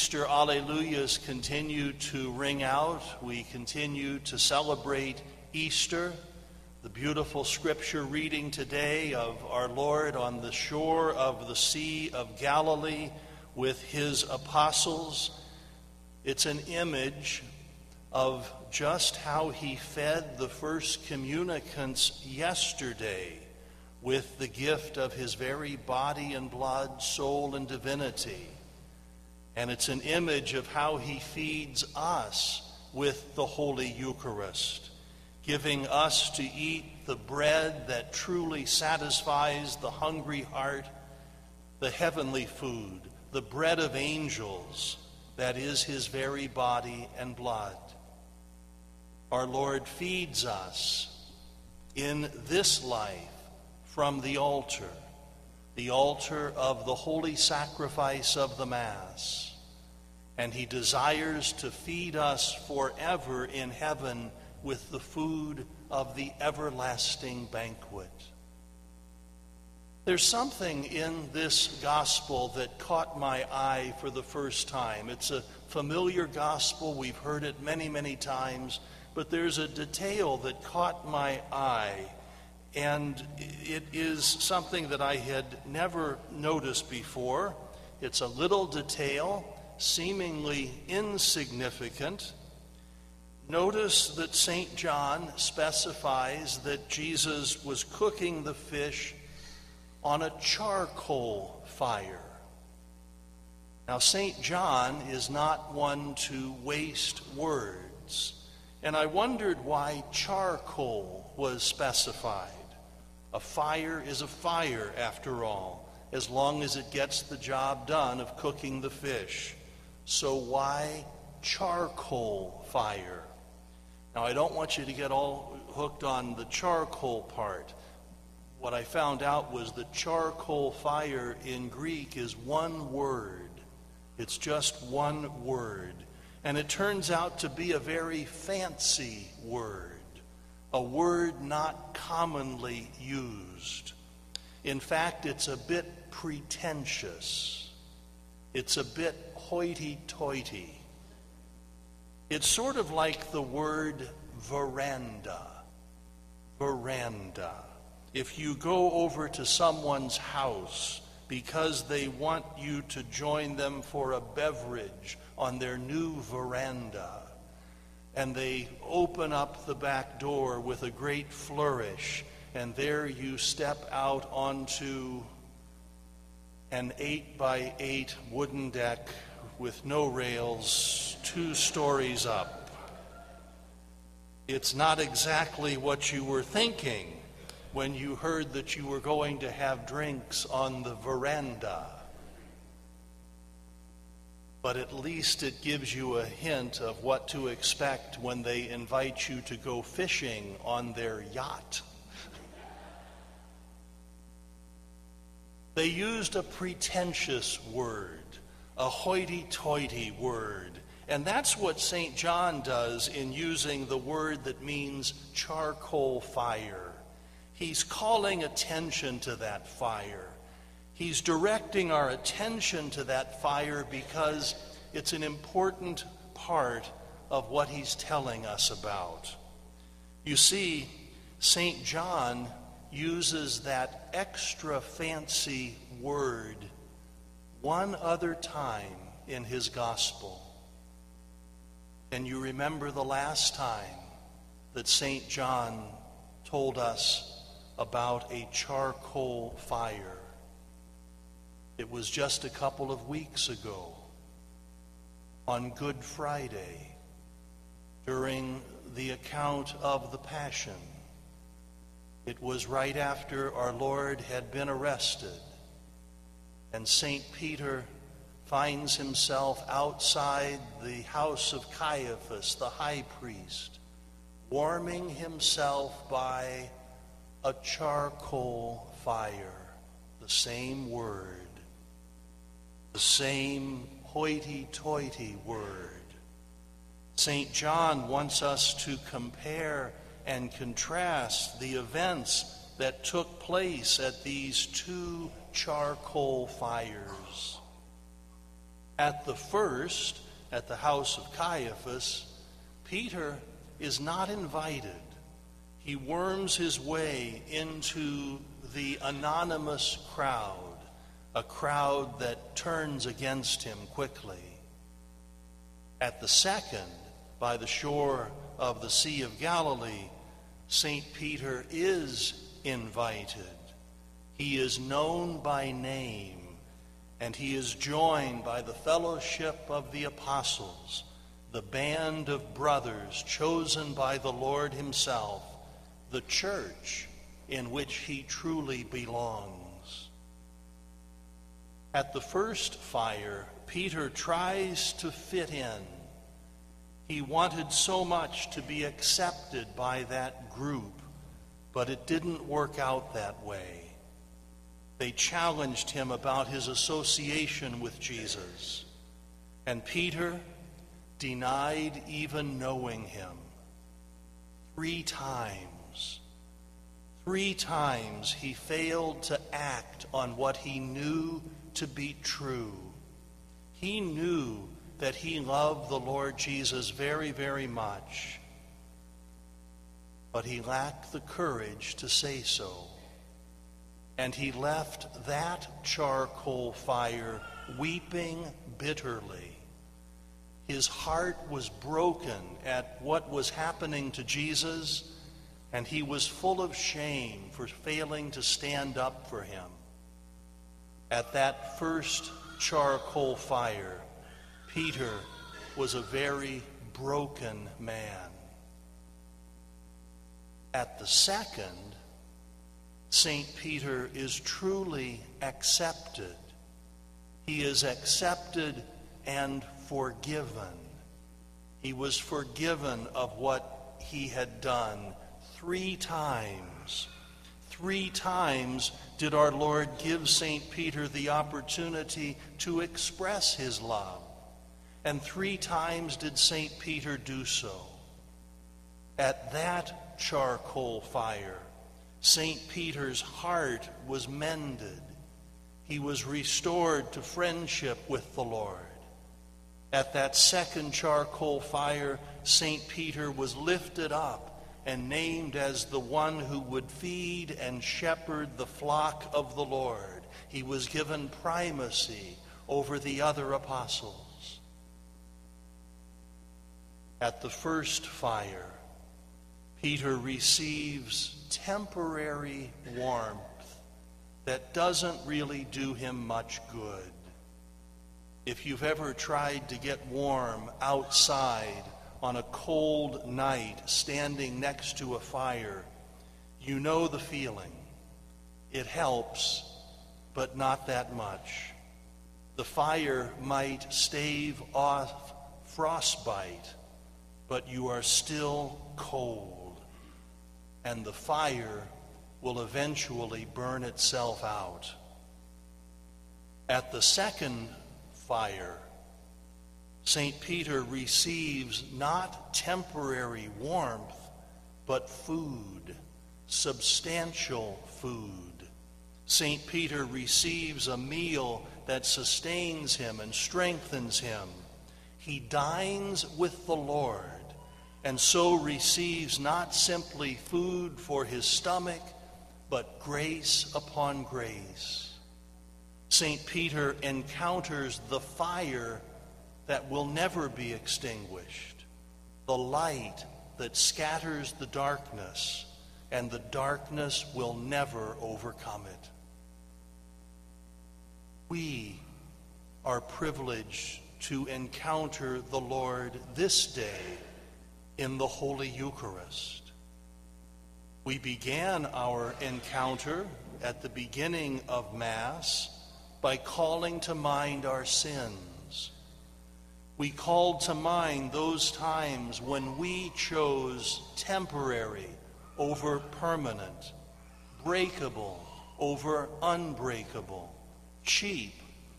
Easter Alleluias continue to ring out. We continue to celebrate Easter, the beautiful scripture reading today of our Lord on the shore of the Sea of Galilee with his apostles. It's an image of just how he fed the first communicants yesterday with the gift of his very body and blood, soul and divinity. And it's an image of how he feeds us with the Holy Eucharist, giving us to eat the bread that truly satisfies the hungry heart, the heavenly food, the bread of angels, that is his very body and blood. Our Lord feeds us in this life from the altar, the altar of the holy sacrifice of the Mass. And he desires to feed us forever in heaven with the food of the everlasting banquet. There's something in this gospel that caught my eye for the first time. It's a familiar gospel. We've heard it many, many times. But there's a detail that caught my eye and it is something that I had never noticed before. It's a little detail, seemingly insignificant. Notice that St. John specifies that Jesus was cooking the fish on a charcoal fire. Now, St. John is not one to waste words, and I wondered why charcoal was specified. A fire is a fire, after all, as long as it gets the job done of cooking the fish. So why charcoal fire? Now, I don't want you to get all hooked on the charcoal part. What I found out was that charcoal fire in Greek is one word. It's just one word. And it turns out to be a very fancy word a word not commonly used. In fact, it's a bit pretentious, it's a bit hoity toity. It's sort of like the word veranda. Veranda. If you go over to someone's house because they want you to join them for a beverage on their new veranda, and they open up the back door with a great flourish, and there you step out onto an eight by eight wooden deck with no rails, two stories up. It's not exactly what you were thinking when you heard that you were going to have drinks on the veranda but at least it gives you a hint of what to expect when they invite you to go fishing on their yacht. they used a pretentious word, a hoity toity word. And that's what St. John does in using the word that means charcoal fire. He's calling attention to that fire. He's directing our attention to that fire because it's an important part of what he's telling us about. You see, St. John uses that extra fancy word one other time in his gospel. And you remember the last time that St. John told us about a charcoal fire. It was just a couple of weeks ago on Good Friday during the account of the Passion. It was right after our Lord had been arrested, and St. Peter finds himself outside the house of Caiaphas, the high priest, warming himself by a charcoal fire, the same word the same hoity toity word. St. John wants us to compare and contrast the events that took place at these two charcoal fires. At the first, at the house of Caiaphas, Peter is not invited. He worms his way into the anonymous crowd, a crowd that turns against him quickly. At the second, by the shore of the Sea of Galilee, St. Peter is invited. He is known by name, and he is joined by the fellowship of the apostles, the band of brothers chosen by the Lord Himself, the church in which he truly belongs. At the first fire, Peter tries to fit in. He wanted so much to be accepted by that group, but it didn't work out that way. They challenged him about his association with Jesus, and Peter denied even knowing him three times. Three times he failed to act on what he knew to be true. He knew that he loved the Lord Jesus very, very much, but he lacked the courage to say so. And he left that charcoal fire weeping bitterly. His heart was broken at what was happening to Jesus and he was full of shame for failing to stand up for him. At that first charcoal fire, Peter was a very broken man. At the second, St. Peter is truly accepted. He is accepted and forgiven. He was forgiven of what he had done three times. Three times did our Lord give St. Peter the opportunity to express his love. And three times did St. Peter do so. At that charcoal fire, St. Peter's heart was mended. He was restored to friendship with the Lord. At that second charcoal fire, St. Peter was lifted up and named as the one who would feed and shepherd the flock of the Lord. He was given primacy over the other apostles. At the first fire, Peter receives temporary warmth that doesn't really do him much good. If you've ever tried to get warm outside, on a cold night standing next to a fire, you know the feeling. It helps, but not that much. The fire might stave off frostbite, but you are still cold. And the fire will eventually burn itself out. At the second fire, St. Peter receives not temporary warmth, but food, substantial food. St. Peter receives a meal that sustains him and strengthens him. He dines with the Lord and so receives not simply food for his stomach, but grace upon grace. St. Peter encounters the fire that will never be extinguished, the light that scatters the darkness, and the darkness will never overcome it. We are privileged to encounter the Lord this day in the Holy Eucharist. We began our encounter at the beginning of Mass by calling to mind our sins we called to mind those times when we chose temporary over permanent, breakable over unbreakable, cheap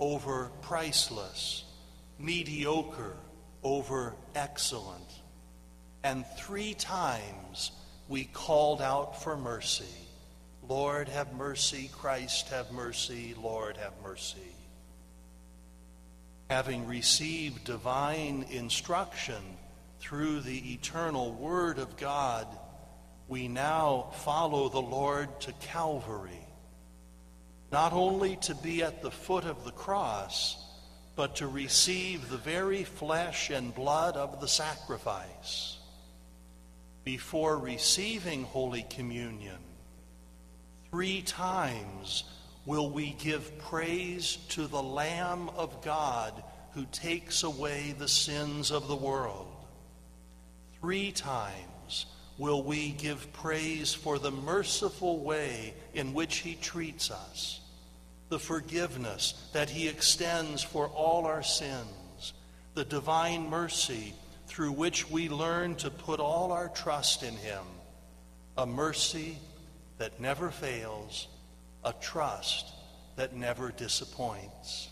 over priceless, mediocre over excellent. And three times we called out for mercy. Lord, have mercy. Christ, have mercy. Lord, have mercy. having received divine instruction through the eternal Word of God, we now follow the Lord to Calvary, not only to be at the foot of the cross, but to receive the very flesh and blood of the sacrifice. Before receiving Holy Communion, three times will we give praise to the Lamb of God who takes away the sins of the world. Three times will we give praise for the merciful way in which he treats us, the forgiveness that he extends for all our sins, the divine mercy through which we learn to put all our trust in him, a mercy that never fails, a trust that never disappoints.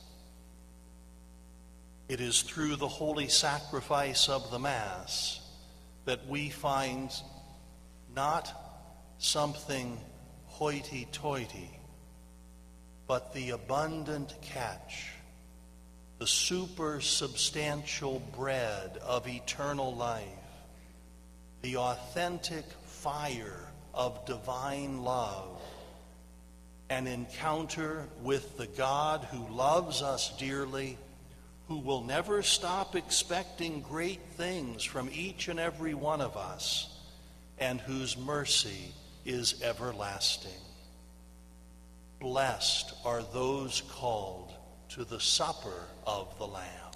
It is through the holy sacrifice of the Mass that we find not something hoity toity, but the abundant catch, the supersubstantial bread of eternal life, the authentic fire of divine love, an encounter with the God who loves us dearly, who will never stop expecting great things from each and every one of us and whose mercy is everlasting. Blessed are those called to the supper of the Lamb.